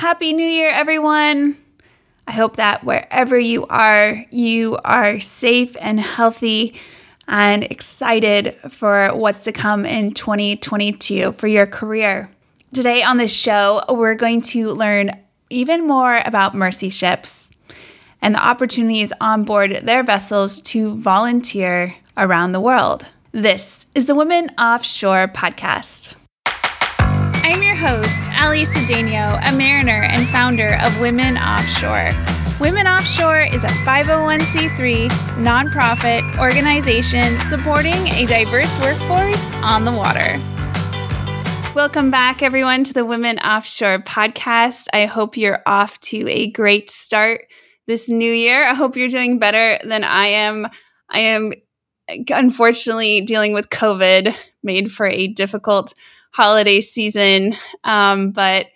Happy New Year, everyone. I hope that wherever you are, you are safe and healthy and excited for what's to come in 2022 for your career. Today on this show, we're going to learn even more about mercy ships and the opportunities on board their vessels to volunteer around the world. This is the Women Offshore podcast. I'm your host, Allie Cedeno, a mariner and founder of Women Offshore. Women Offshore is a 501c3 nonprofit organization supporting a diverse workforce on the water. Welcome back, everyone, to the Women Offshore podcast. I hope you're off to a great start this new year. I hope you're doing better than I am. I am unfortunately dealing with COVID, made for a difficult holiday season, um, but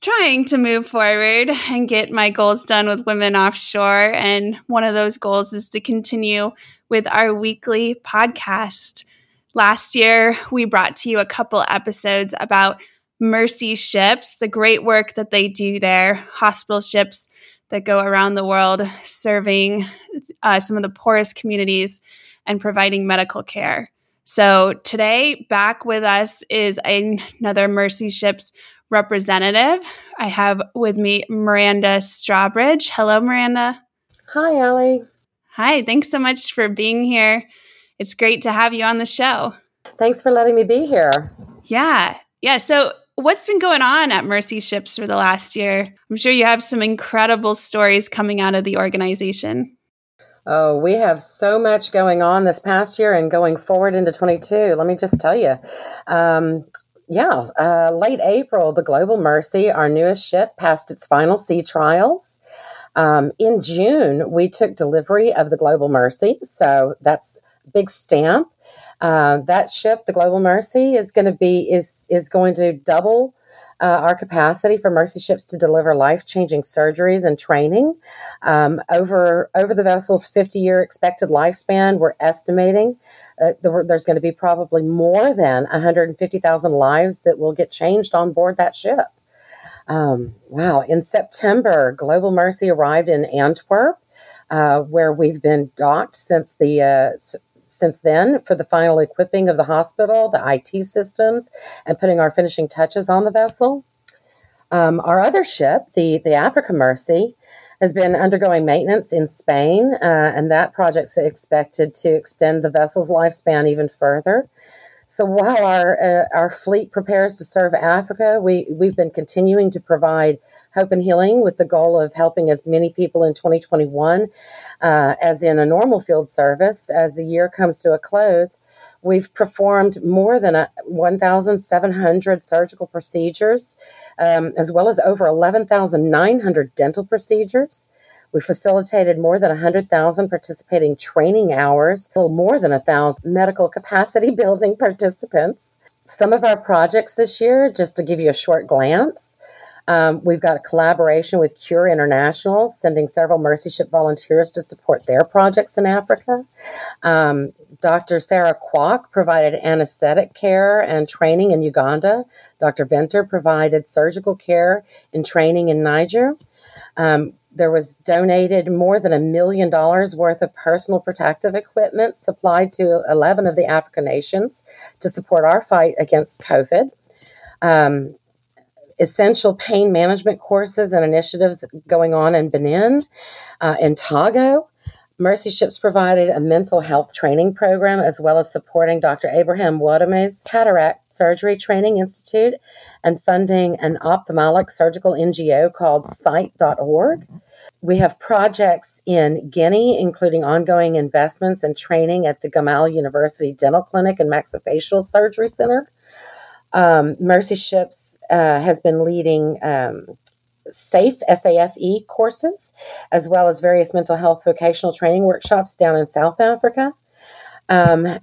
trying to move forward and get my goals done with women offshore. And one of those goals is to continue with our weekly podcast. Last year, we brought to you a couple episodes about Mercy ships, the great work that they do there, hospital ships that go around the world serving uh, some of the poorest communities and providing medical care. So today, back with us is another Mercy Ships representative. I have with me Miranda Strawbridge. Hello, Miranda. Hi, Allie. Hi, thanks so much for being here. It's great to have you on the show. Thanks for letting me be here. Yeah. Yeah. So, what's been going on at Mercy Ships for the last year? I'm sure you have some incredible stories coming out of the organization. Oh, we have so much going on this past year and going forward into 22. Let me just tell you. Um, yeah, uh, late April, the Global Mercy, our newest ship, passed its final sea trials. Um, in June, we took delivery of the Global Mercy, so that's big stamp. Uh, that ship, the Global Mercy, is going to be is is going to double uh, our capacity for Mercy ships to deliver life changing surgeries and training. Um, over, over the vessel's 50 year expected lifespan, we're estimating uh, there's going to be probably more than 150,000 lives that will get changed on board that ship. Um, wow. In September, Global Mercy arrived in Antwerp, uh, where we've been docked since the uh, since then for the final equipping of the hospital, the IT systems, and putting our finishing touches on the vessel. Um, our other ship, the, the Africa Mercy, has been undergoing maintenance in Spain, uh, and that project's expected to extend the vessel's lifespan even further. So while our uh, our fleet prepares to serve Africa, we we've been continuing to provide hope and healing with the goal of helping as many people in 2021 uh, as in a normal field service. As the year comes to a close, we've performed more than 1,700 surgical procedures, um, as well as over 11,900 dental procedures. We facilitated more than 100,000 participating training hours, more than 1,000 medical capacity building participants. Some of our projects this year, just to give you a short glance, um, we've got a collaboration with Cure International, sending several Mercy Ship volunteers to support their projects in Africa. Um, Dr. Sarah Kwok provided anesthetic care and training in Uganda. Dr. Venter provided surgical care and training in Niger. Um, there was donated more than a million dollars worth of personal protective equipment supplied to 11 of the African nations to support our fight against COVID. Um, essential pain management courses and initiatives going on in Benin, uh, in Togo. Mercy Ships provided a mental health training program as well as supporting Dr. Abraham Wademe's Cataract Surgery Training Institute and funding an ophthalmic surgical NGO called Sight.org. We have projects in Guinea, including ongoing investments and training at the Gamal University Dental Clinic and Maxillofacial Surgery Center. Um, Mercy Ships uh, has been leading um, SAFE, SAFE courses, as well as various mental health vocational training workshops down in South Africa. Um,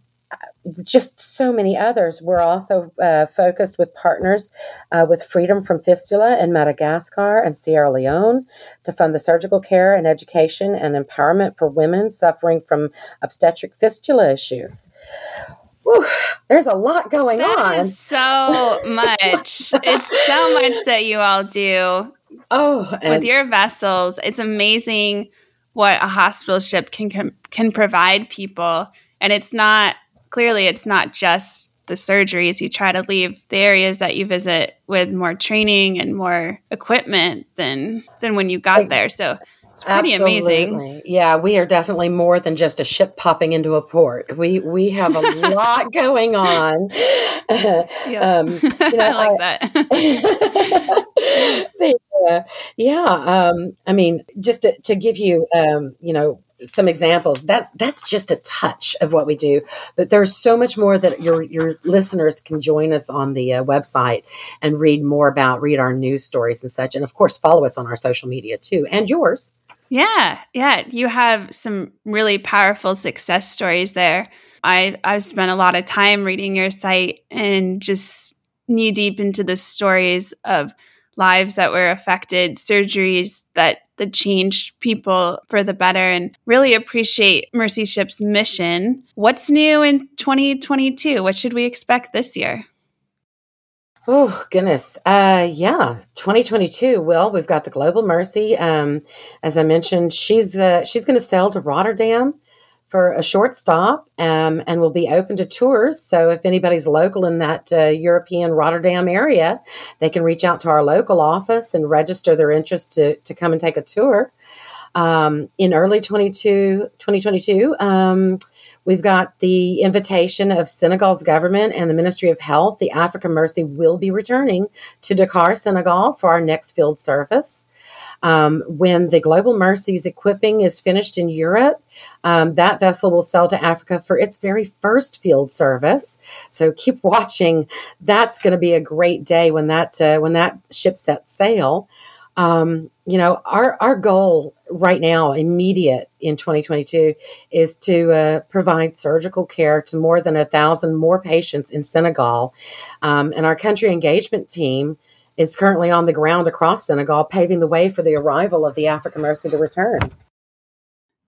just so many others. We're also uh, focused with partners uh, with Freedom from Fistula in Madagascar and Sierra Leone to fund the surgical care and education and empowerment for women suffering from obstetric fistula issues. Whew, there's a lot going that on. so much. it's so much that you all do. Oh, with your vessels, it's amazing what a hospital ship can can can provide people, and it's not clearly it's not just the surgeries. You try to leave the areas that you visit with more training and more equipment than than when you got there. So it's pretty Absolutely. amazing. Yeah, we are definitely more than just a ship popping into a port. We we have a lot going on. Um, you know, I like I, that. Yeah, um, I mean, just to, to give you, um, you know, some examples. That's that's just a touch of what we do, but there's so much more that your your listeners can join us on the uh, website and read more about, read our news stories and such, and of course follow us on our social media too, and yours. Yeah, yeah. You have some really powerful success stories there. I I've spent a lot of time reading your site and just knee deep into the stories of lives that were affected, surgeries that that changed people for the better and really appreciate Mercy Ship's mission. What's new in 2022? What should we expect this year? Oh goodness, uh, yeah, 2022. Well, we've got the Global Mercy. Um, as I mentioned, she's uh, she's going to sail to Rotterdam for a short stop, um, and will be open to tours. So if anybody's local in that uh, European Rotterdam area, they can reach out to our local office and register their interest to to come and take a tour. Um, in early 22, 2022. Um, We've got the invitation of Senegal's government and the Ministry of Health. The Africa Mercy will be returning to Dakar, Senegal for our next field service. Um, when the Global Mercy's equipping is finished in Europe, um, that vessel will sail to Africa for its very first field service. So keep watching. That's going to be a great day when that uh, when that ship sets sail. Um, you know, our, our goal right now, immediate in 2022, is to uh, provide surgical care to more than a thousand more patients in Senegal. Um, and our country engagement team is currently on the ground across Senegal, paving the way for the arrival of the African Mercy to return.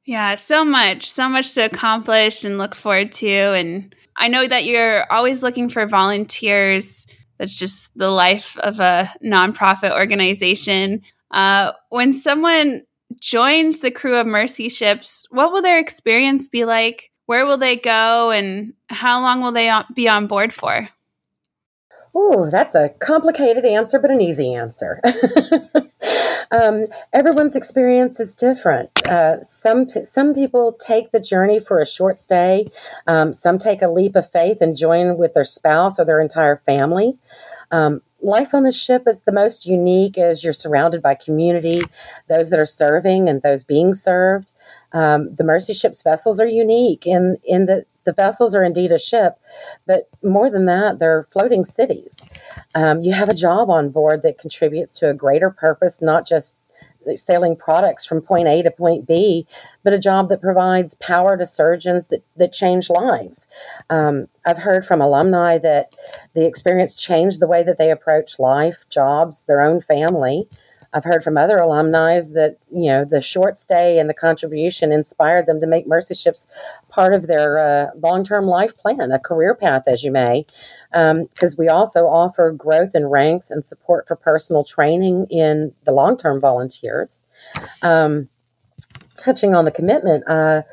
Yeah, so much, so much to accomplish and look forward to. And I know that you're always looking for volunteers that's just the life of a nonprofit organization. Uh, when someone joins the crew of Mercy ships, what will their experience be like? Where will they go, and how long will they be on board for? Oh, that's a complicated answer, but an easy answer. um, everyone's experience is different. Uh, some some people take the journey for a short stay. Um, some take a leap of faith and join with their spouse or their entire family. Um, life on the ship is the most unique as you're surrounded by community, those that are serving and those being served. Um, the Mercy ship's vessels are unique in in that the vessels are indeed a ship, but more than that, they're floating cities. Um, you have a job on board that contributes to a greater purpose, not just sailing products from point A to point B, but a job that provides power to surgeons that, that change lives. Um, I've heard from alumni that the experience changed the way that they approach life, jobs, their own family. I've heard from other alumni that you know the short stay and the contribution inspired them to make mercy ships part of their uh, long-term life plan, a career path, as you may, because um, we also offer growth in ranks and support for personal training in the long-term volunteers. Um, touching on the commitment. Uh,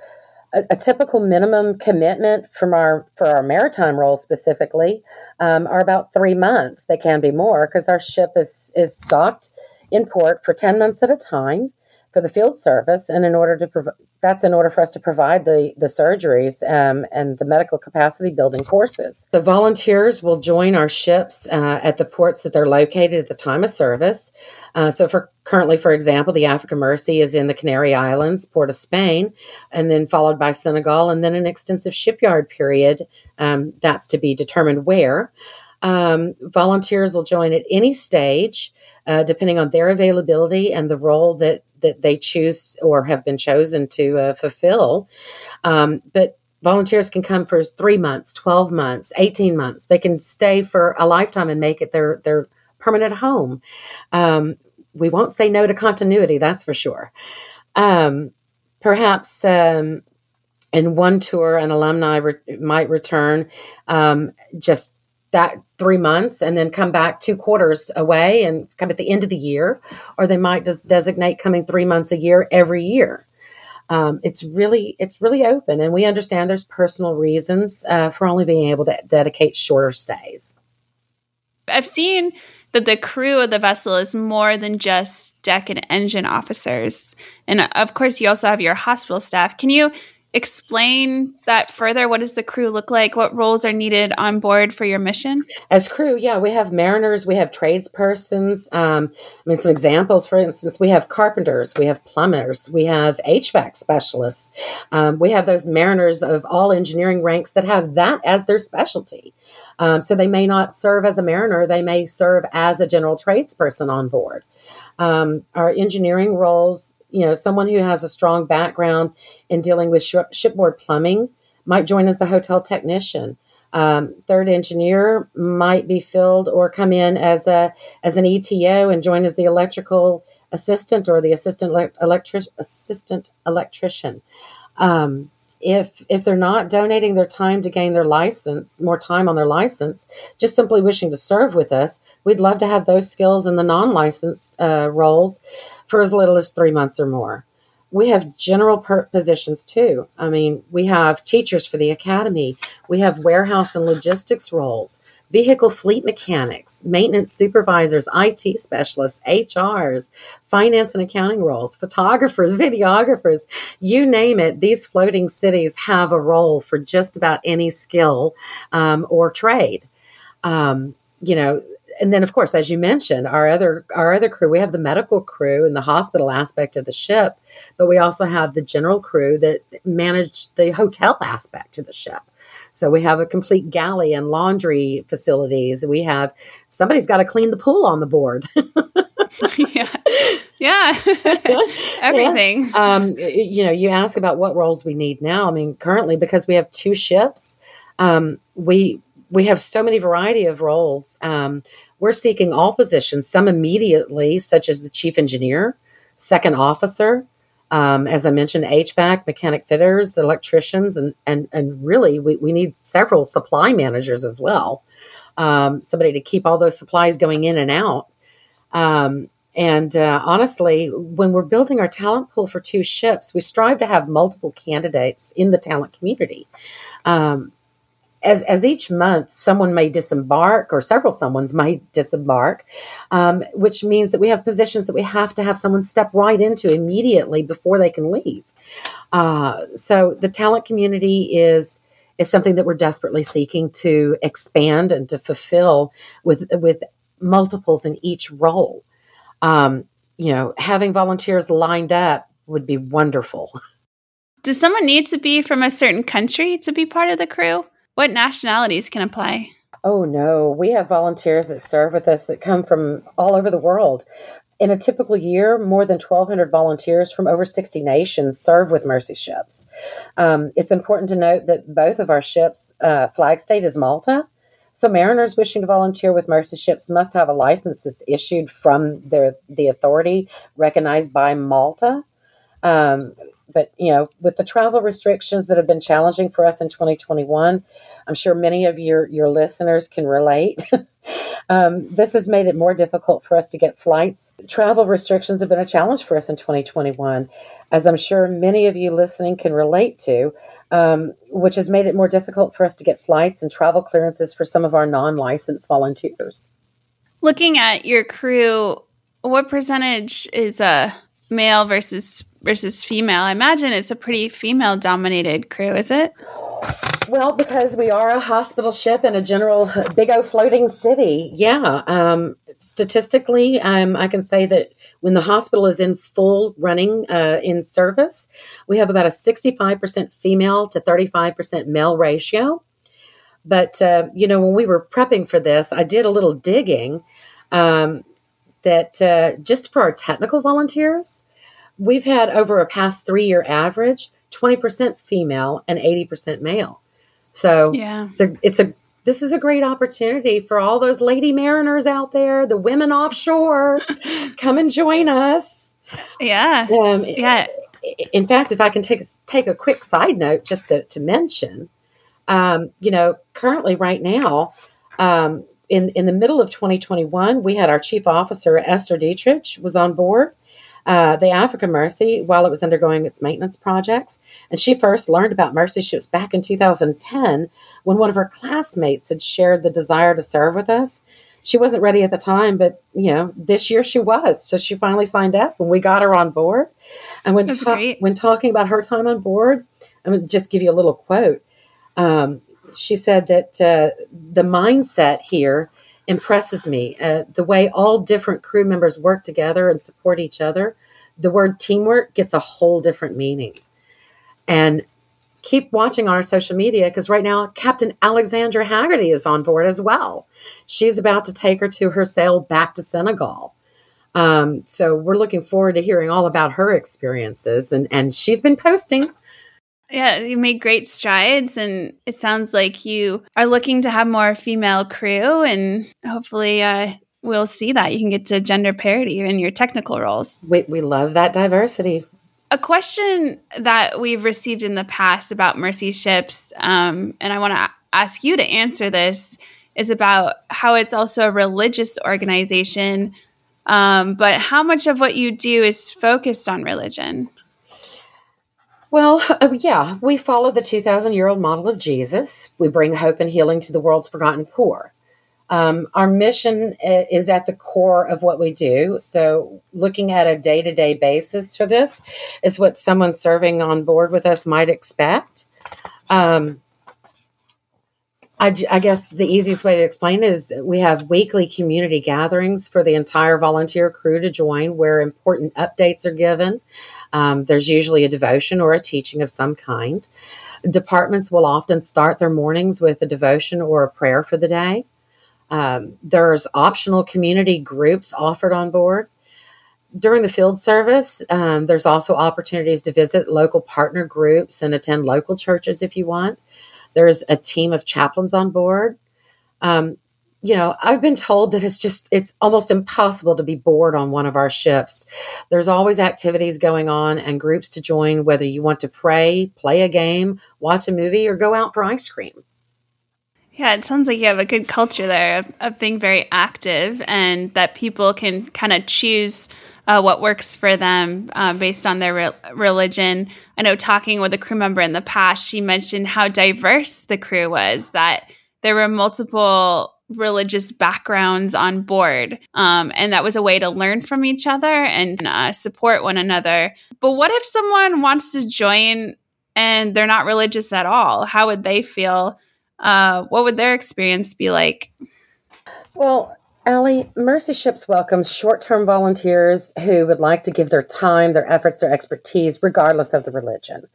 a, a, typical minimum commitment from our for our maritime role specifically um, are about three months. They can be more because our ship is is docked in port for 10 months at a time for the field service. And in order to provide that's in order for us to provide the the surgeries um, and the medical capacity building courses. The volunteers will join our ships uh, at the ports that they're located at the time of service. Uh, so for currently for example the africa mercy is in the canary islands port of spain and then followed by senegal and then an extensive shipyard period um, that's to be determined where um, volunteers will join at any stage uh, depending on their availability and the role that that they choose or have been chosen to uh, fulfill. Um, but volunteers can come for three months, twelve months, eighteen months. They can stay for a lifetime and make it their their permanent home. Um, we won't say no to continuity, that's for sure. Um, perhaps um, in one tour, an alumni re- might return um, just that three months and then come back two quarters away and come at the end of the year, or they might just designate coming three months a year every year. Um, it's really it's really open, and we understand there's personal reasons uh, for only being able to dedicate shorter stays. I've seen that the crew of the vessel is more than just deck and engine officers, and of course, you also have your hospital staff. Can you explain that further? What does the crew look like? What roles are needed on board for your mission? As crew, yeah, we have mariners, we have tradespersons. Um, I mean, some examples, for instance, we have carpenters, we have plumbers, we have HVAC specialists. Um, we have those mariners of all engineering ranks that have that as their specialty. Um, so they may not serve as a mariner, they may serve as a general tradesperson on board. Um, our engineering roles you know, someone who has a strong background in dealing with sh- shipboard plumbing might join as the hotel technician. Um, third engineer might be filled or come in as a as an ETO and join as the electrical assistant or the assistant electric assistant electrician. Um, if if they're not donating their time to gain their license, more time on their license, just simply wishing to serve with us, we'd love to have those skills in the non-licensed uh, roles for as little as three months or more. We have general per- positions too. I mean, we have teachers for the academy. We have warehouse and logistics roles vehicle fleet mechanics, maintenance supervisors, IT specialists, HRs, finance and accounting roles, photographers, videographers, you name it. These floating cities have a role for just about any skill um, or trade. Um, you know, and then of course, as you mentioned, our other our other crew, we have the medical crew and the hospital aspect of the ship, but we also have the general crew that manage the hotel aspect of the ship. So we have a complete galley and laundry facilities. We have somebody's got to clean the pool on the board. yeah. Yeah. Everything. Yeah. Um, you know, you ask about what roles we need now. I mean, currently, because we have two ships, um, we we have so many variety of roles. Um, we're seeking all positions, some immediately, such as the chief engineer, second officer, um, as I mentioned, HVAC, mechanic fitters, electricians, and and and really we, we need several supply managers as well. Um, somebody to keep all those supplies going in and out. Um, and uh, honestly, when we're building our talent pool for two ships, we strive to have multiple candidates in the talent community. Um, as, as each month someone may disembark or several someone's might disembark um, which means that we have positions that we have to have someone step right into immediately before they can leave. Uh, so the talent community is is something that we're desperately seeking to expand and to fulfill with with multiples in each role. Um, you know having volunteers lined up would be wonderful. Does someone need to be from a certain country to be part of the crew what nationalities can apply? Oh, no. We have volunteers that serve with us that come from all over the world. In a typical year, more than 1,200 volunteers from over 60 nations serve with Mercy ships. Um, it's important to note that both of our ships' uh, flag state is Malta. So, mariners wishing to volunteer with Mercy ships must have a license that's issued from their, the authority recognized by Malta. Um, but you know, with the travel restrictions that have been challenging for us in 2021, I'm sure many of your your listeners can relate. um, this has made it more difficult for us to get flights. Travel restrictions have been a challenge for us in 2021, as I'm sure many of you listening can relate to. Um, which has made it more difficult for us to get flights and travel clearances for some of our non-licensed volunteers. Looking at your crew, what percentage is a uh, male versus versus female. I imagine it's a pretty female dominated crew, is it? Well, because we are a hospital ship and a general big O floating city. Yeah. Um, statistically, um, I can say that when the hospital is in full running uh, in service, we have about a 65% female to 35% male ratio. But, uh, you know, when we were prepping for this, I did a little digging um, that uh, just for our technical volunteers, we've had over a past three year average 20% female and 80% male. So yeah, it's a, it's a, this is a great opportunity for all those lady mariners out there, the women offshore, come and join us. Yeah. Um, yeah. In fact, if I can take a, take a quick side note just to, to mention, um, you know, currently right now, Um, in, in the middle of 2021, we had our chief officer, Esther Dietrich, was on board. Uh, the Africa Mercy while it was undergoing its maintenance projects. And she first learned about mercy ships back in 2010 when one of her classmates had shared the desire to serve with us. She wasn't ready at the time, but you know, this year she was. So she finally signed up and we got her on board. And when, ta- when talking about her time on board, I'm going to just give you a little quote. Um, she said that uh, the mindset here impresses me. Uh, the way all different crew members work together and support each other, the word teamwork gets a whole different meaning. And keep watching on our social media because right now Captain Alexandra Haggerty is on board as well. She's about to take her to her sail back to Senegal. Um, so we're looking forward to hearing all about her experiences, and and she's been posting yeah, you made great strides, and it sounds like you are looking to have more female crew, and hopefully, uh, we'll see that you can get to gender parity in your technical roles. We, we love that diversity. A question that we've received in the past about Mercy Ships, um, and I want to ask you to answer this, is about how it's also a religious organization, um, but how much of what you do is focused on religion? Well, uh, yeah, we follow the 2,000 year old model of Jesus. We bring hope and healing to the world's forgotten poor. Um, our mission uh, is at the core of what we do. So, looking at a day to day basis for this is what someone serving on board with us might expect. Um, I, I, guess the easiest way to explain is we have weekly community gatherings for the entire volunteer crew to join where important updates are given. Um, there's usually a devotion or a teaching of some kind. Departments will often start their mornings with a devotion or a prayer for the day. Um, there's optional community groups offered on board. During the field service, um, there's also opportunities to visit local partner groups and attend local churches if you want. There's a team of chaplains on board. Um, you know, I've been told that it's just, it's almost impossible to be bored on one of our ships. There's always activities going on and groups to join, whether you want to pray, play a game, watch a movie, or go out for ice cream. Yeah, it sounds like you have a good culture there of, of being very active and that people can kind of choose uh, what works for them uh, based on their re- religion. I know talking with a crew member in the past, she mentioned how diverse the crew was, that there were multiple religious backgrounds on board. Um, and that was a way to learn from each other and uh, support one another. But what if someone wants to join and they're not religious at all? How would they feel? Uh, what would their experience be like? Well, Allie, Mercy Ships welcomes short term volunteers who would like to give their time, their efforts, their expertise, regardless of the religion.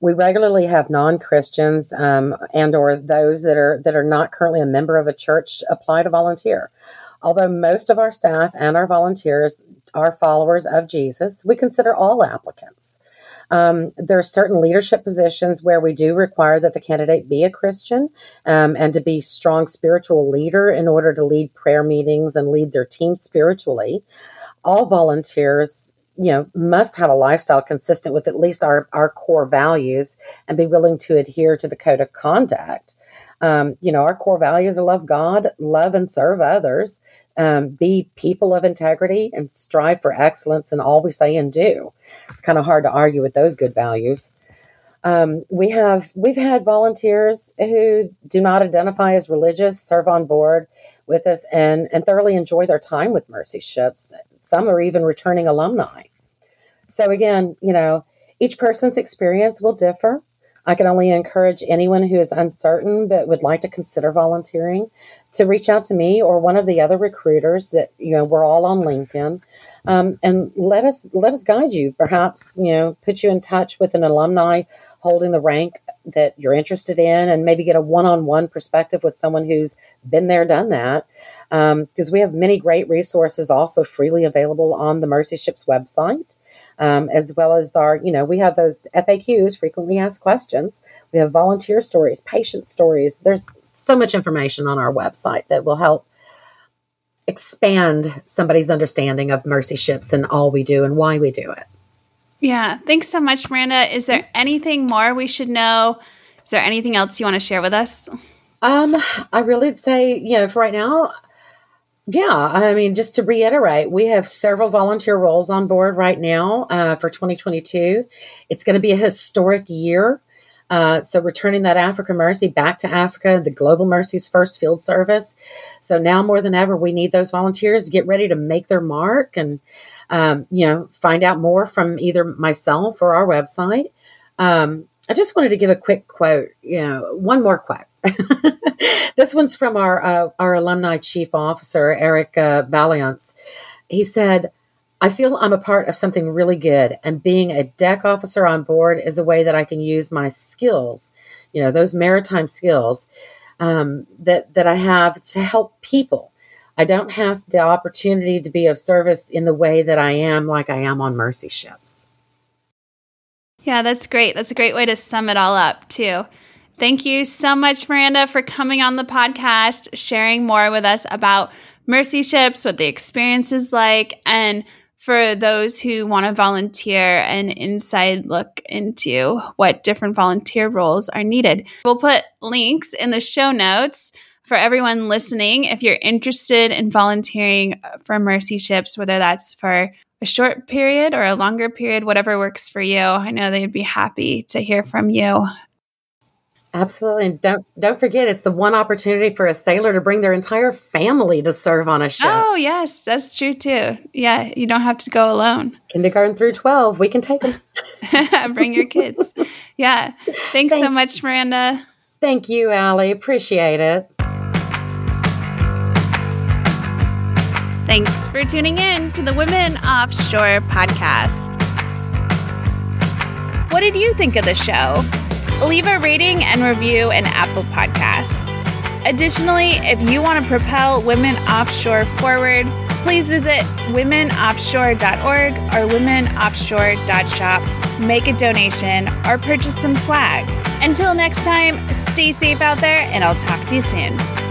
We regularly have non Christians um, and or those that are that are not currently a member of a church apply to volunteer. Although most of our staff and our volunteers are followers of Jesus, we consider all applicants. Um, there are certain leadership positions where we do require that the candidate be a Christian um, and to be strong spiritual leader in order to lead prayer meetings and lead their team spiritually. All volunteers, you know, must have a lifestyle consistent with at least our, our core values and be willing to adhere to the code of conduct. Um, you know, our core values are love God, love and serve others, um, be people of integrity, and strive for excellence in all we say and do. It's kind of hard to argue with those good values. Um, we have we've had volunteers who do not identify as religious serve on board with us and and thoroughly enjoy their time with Mercy Ships. Some are even returning alumni. So again, you know, each person's experience will differ. I can only encourage anyone who is uncertain but would like to consider volunteering to reach out to me or one of the other recruiters that you know we're all on LinkedIn, um, and let us let us guide you. Perhaps you know put you in touch with an alumni holding the rank that you're interested in, and maybe get a one-on-one perspective with someone who's been there, done that. Because um, we have many great resources also freely available on the Mercy Ships website um, as well as our, you know, we have those FAQs, frequently asked questions. We have volunteer stories, patient stories. There's so much information on our website that will help expand somebody's understanding of Mercy Ships and all we do and why we do it. Yeah. Thanks so much, Miranda. Is there anything more we should know? Is there anything else you want to share with us? Um, I really say, you know, for right now, yeah, I mean, just to reiterate, we have several volunteer roles on board right now uh, for 2022. It's going to be a historic year. Uh, so, returning that Africa Mercy back to Africa, the Global Mercy's first field service. So, now more than ever, we need those volunteers to get ready to make their mark and, um, you know, find out more from either myself or our website. Um, I just wanted to give a quick quote, you know, one more quote. this one's from our uh, our alumni chief officer Eric uh, Valiance. He said, "I feel I'm a part of something really good, and being a deck officer on board is a way that I can use my skills, you know, those maritime skills um, that that I have to help people. I don't have the opportunity to be of service in the way that I am, like I am on Mercy ships." Yeah, that's great. That's a great way to sum it all up, too. Thank you so much, Miranda, for coming on the podcast, sharing more with us about Mercy Ships, what the experience is like, and for those who want to volunteer, an inside look into what different volunteer roles are needed. We'll put links in the show notes for everyone listening. If you're interested in volunteering for Mercy Ships, whether that's for a short period or a longer period, whatever works for you, I know they'd be happy to hear from you Absolutely. And don't don't forget it's the one opportunity for a sailor to bring their entire family to serve on a ship. Oh, yes, that's true too. Yeah, you don't have to go alone. Kindergarten through 12, we can take them. bring your kids. Yeah. Thanks Thank so much, Miranda. Thank you, Allie. Appreciate it. Thanks for tuning in to the Women Offshore podcast. What did you think of the show? Leave a rating and review in Apple Podcasts. Additionally, if you want to propel women offshore forward, please visit womenoffshore.org or womenoffshore.shop, make a donation, or purchase some swag. Until next time, stay safe out there, and I'll talk to you soon.